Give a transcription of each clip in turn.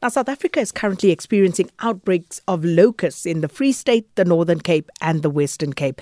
Now, South Africa is currently experiencing outbreaks of locusts in the Free State, the Northern Cape, and the Western Cape.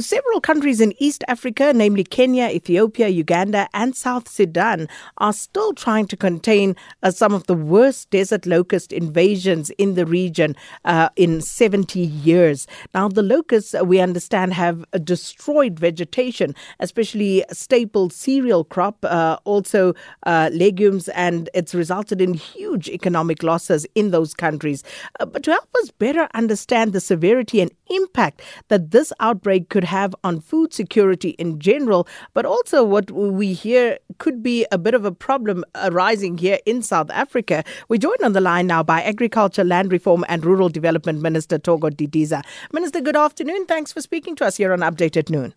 Several countries in East Africa, namely Kenya, Ethiopia, Uganda, and South Sudan, are still trying to contain uh, some of the worst desert locust invasions in the region uh, in 70 years. Now, the locusts, uh, we understand, have destroyed vegetation, especially staple cereal crop, uh, also uh, legumes, and it's resulted in huge economic economic losses in those countries. Uh, but to help us better understand the severity and impact that this outbreak could have on food security in general, but also what we hear could be a bit of a problem arising here in South Africa, we're joined on the line now by Agriculture, Land Reform and Rural Development Minister Thoko Didiza. Minister, good afternoon. Thanks for speaking to us here on Update at Noon.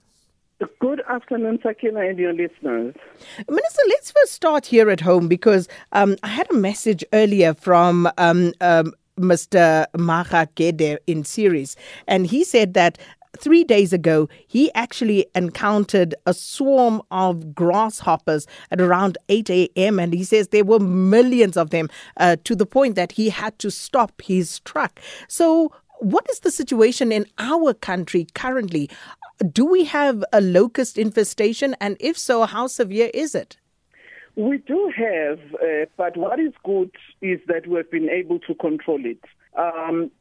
Good afternoon, Sakina, and your listeners. Minister, let's first start here at home because um, I had a message earlier from um, um, Mr. Maga Gede in Ceres, and he said that three days ago, he actually encountered a swarm of grasshoppers at around 8 a.m. And he says there were millions of them uh, to the point that he had to stop his truck. So, what is the situation in our country currently? Do we have a locust infestation? And if so, how severe is it? We do have, uh, but what is good is that we've been able to control it. Um,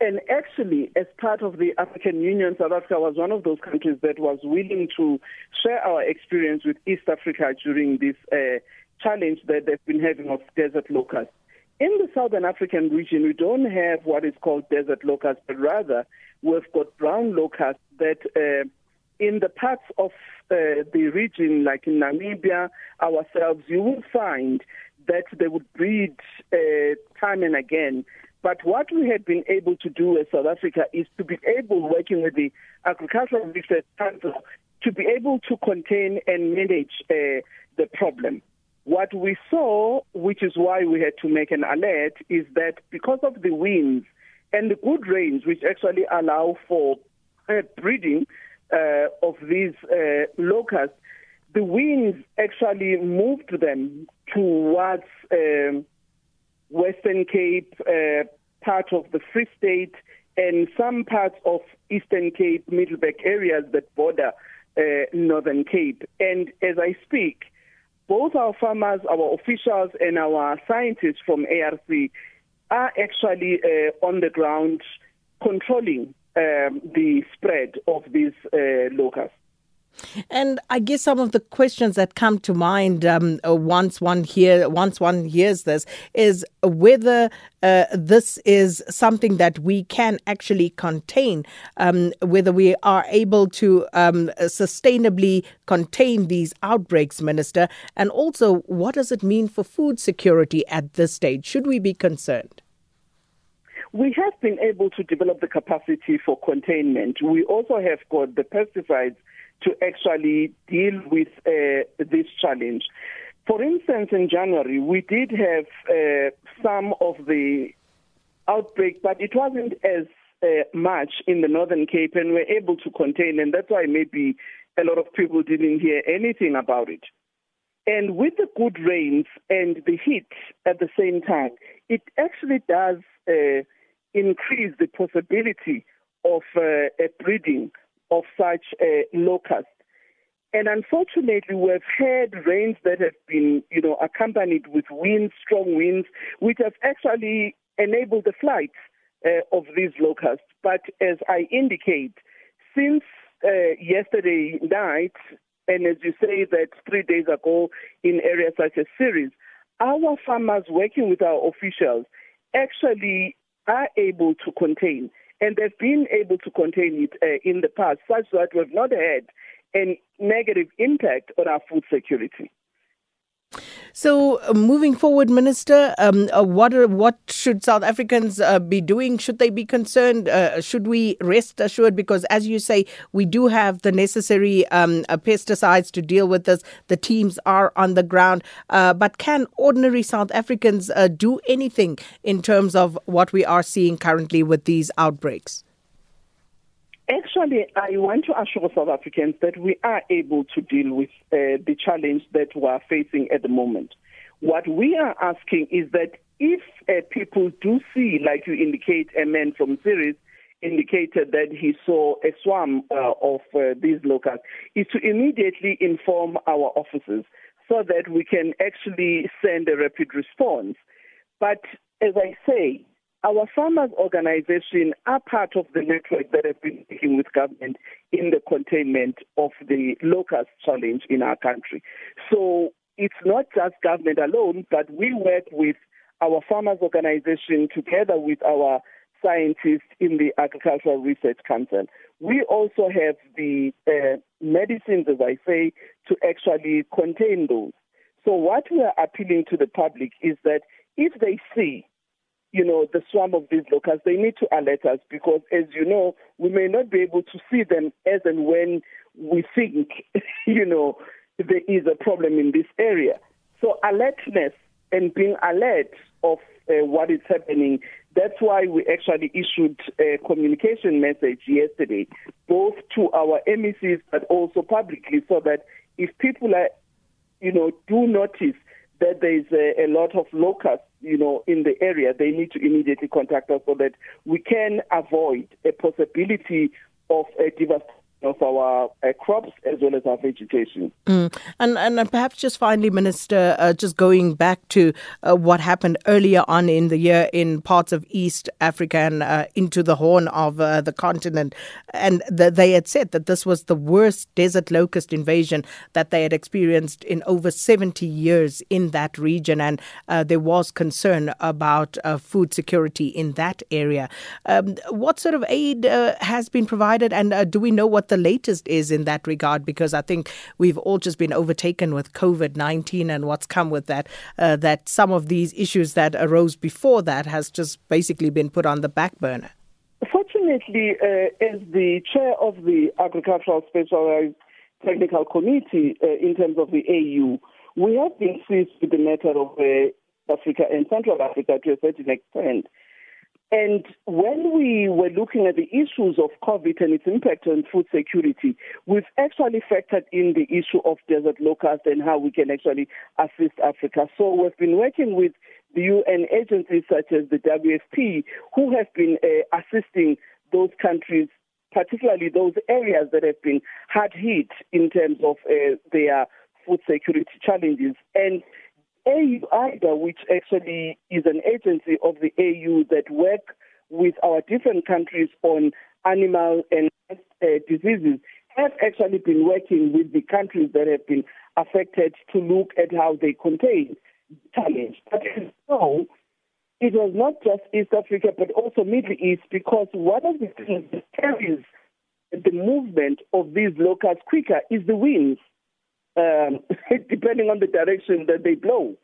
and actually, as part of the African Union, South Africa was one of those countries that was willing to share our experience with East Africa during this uh, challenge that they've been having of desert locusts. In the Southern African region, we don't have what is called desert locusts, but rather we've got brown locusts that uh, in the parts of uh, the region, like in Namibia, ourselves, you will find that they would breed uh, time and again. But what we had been able to do as South Africa is to be able, working with the Agricultural Research Council, to be able to contain and manage uh, the problem. What we saw, which is why we had to make an alert, is that because of the winds and the good rains, which actually allow for breeding uh, of these uh, locusts, the winds actually moved them towards um, Western Cape, uh, part of the Free State, and some parts of Eastern Cape, Middelburg areas that border uh, Northern Cape. And as I speak, both our farmers, our officials, and our scientists from ARC are actually uh, on the ground controlling um, the spread of these uh, locusts. And I guess some of the questions that come to mind um, uh, once one hear once one hears this is whether uh, this is something that we can actually contain, um, whether we are able to um, sustainably contain these outbreaks, Minister, and also what does it mean for food security at this stage? Should we be concerned? We have been able to develop the capacity for containment. We also have got the pesticides to actually deal with uh, this challenge. For instance, in January, we did have uh, some of the outbreak, but it wasn't as uh, much in the Northern Cape, and we're able to contain, and that's why maybe a lot of people didn't hear anything about it. And with the good rains and the heat at the same time, it actually does uh, increase the possibility of uh, a breeding of such uh, locusts. And unfortunately, we've had rains that have been, you know, accompanied with winds, strong winds, which have actually enabled the flight uh, of these locusts. But as I indicate, since uh, yesterday night, and as you say that three days ago in areas such as Ceres, our farmers working with our officials actually are able to contain, and they've been able to contain it uh, in the past, such that we've not had a negative impact on our food security. So, uh, moving forward, Minister, um, uh, what are, what should South Africans uh, be doing? Should they be concerned? Uh, should we rest assured? Because, as you say, we do have the necessary um, uh, pesticides to deal with this. The teams are on the ground. Uh, but can ordinary South Africans do anything in terms of what we are seeing currently with these outbreaks? Actually, I want to assure South Africans that we are able to deal with uh, the challenge that we are facing at the moment. What we are asking is that if uh, people do see, like you indicate, a man from Ceres indicated that he saw a swarm uh, of uh, these locusts, is to immediately inform our officers so that we can actually send a rapid response. But as I say, our farmers organization are part of the network that have been working with government in the containment of the locust challenge in our country. So it's not just government alone, but we work with our farmers organization together with our scientists in the Agricultural Research Council. We also have the uh, medicines, as I say, to actually contain those. So what we are appealing to the public is that if they see, you know, the swarm of these locusts, they need to alert us because, as you know, we may not be able to see them as and when we think, you know, there is a problem in this area. So alertness and being alert of uh, what is happening. That's why we actually issued a communication message yesterday, both to our MECs but also publicly, so that if people are, you know, do notice that there is a, a lot of locusts, you know, in the area, they need to immediately contact us so that we can avoid a possibility of a devastation of our uh, crops as well as our vegetation. Mm. And, and perhaps just finally, Minister, uh, just going back to uh, what happened earlier on in the year in parts of East Africa and uh, into the horn of uh, the continent, and the, they had said that this was the worst desert locust invasion that they had experienced in over 70 years in that region, and uh, there was concern about food security in that area. Um, what sort of aid has been provided, and do we know what the latest is in that regard because I think we've all just been overtaken with COVID 19 and what's come with that, uh, that some of these issues that arose before that has just basically been put on the back burner. Fortunately, uh, as the chair of the Agricultural Specialized Technical Committee uh, in terms of the AU, we have been seized with the matter of uh, Africa and Central Africa to a certain extent. And when we were looking at the issues of COVID and its impact on food security, we've actually factored in the issue of desert locust and how we can actually assist Africa. So we've been working with the UN agencies such as the WFP, who have been uh, assisting those countries, particularly those areas that have been hard hit in terms of uh, their food security challenges. And AU-AIDA, which actually is an agency of the AU that work with our different countries on animal and uh, diseases, have actually been working with the countries that have been affected to look at how they contain challenge. But so it was not just East Africa, but also Middle East, because one of the things that carries the movement of these locusts quicker is the winds um, depending on the direction that they blow.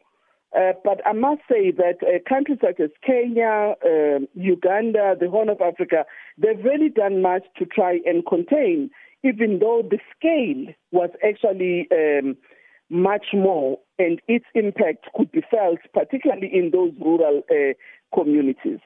Uh, but I must say that uh, countries such as Kenya, uh, Uganda, the Horn of Africa, they've really done much to try and contain, even though the scale was actually um, much more and its impact could be felt, particularly in those rural uh, communities.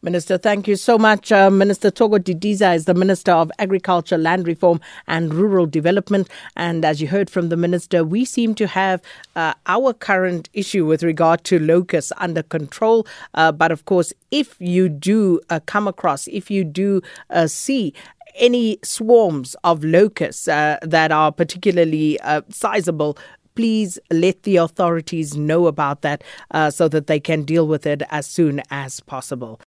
Minister, thank you so much. Uh, Minister Thoko Didiza is the Minister of Agriculture, Land Reform and Rural Development. And as you heard from the Minister, we seem to have uh, our current issue with regard to locusts under control. Uh, but of course, if you do uh, come across, if you do uh, see any swarms of locusts uh, that are particularly sizable, please let the authorities know about that uh, so that they can deal with it as soon as possible.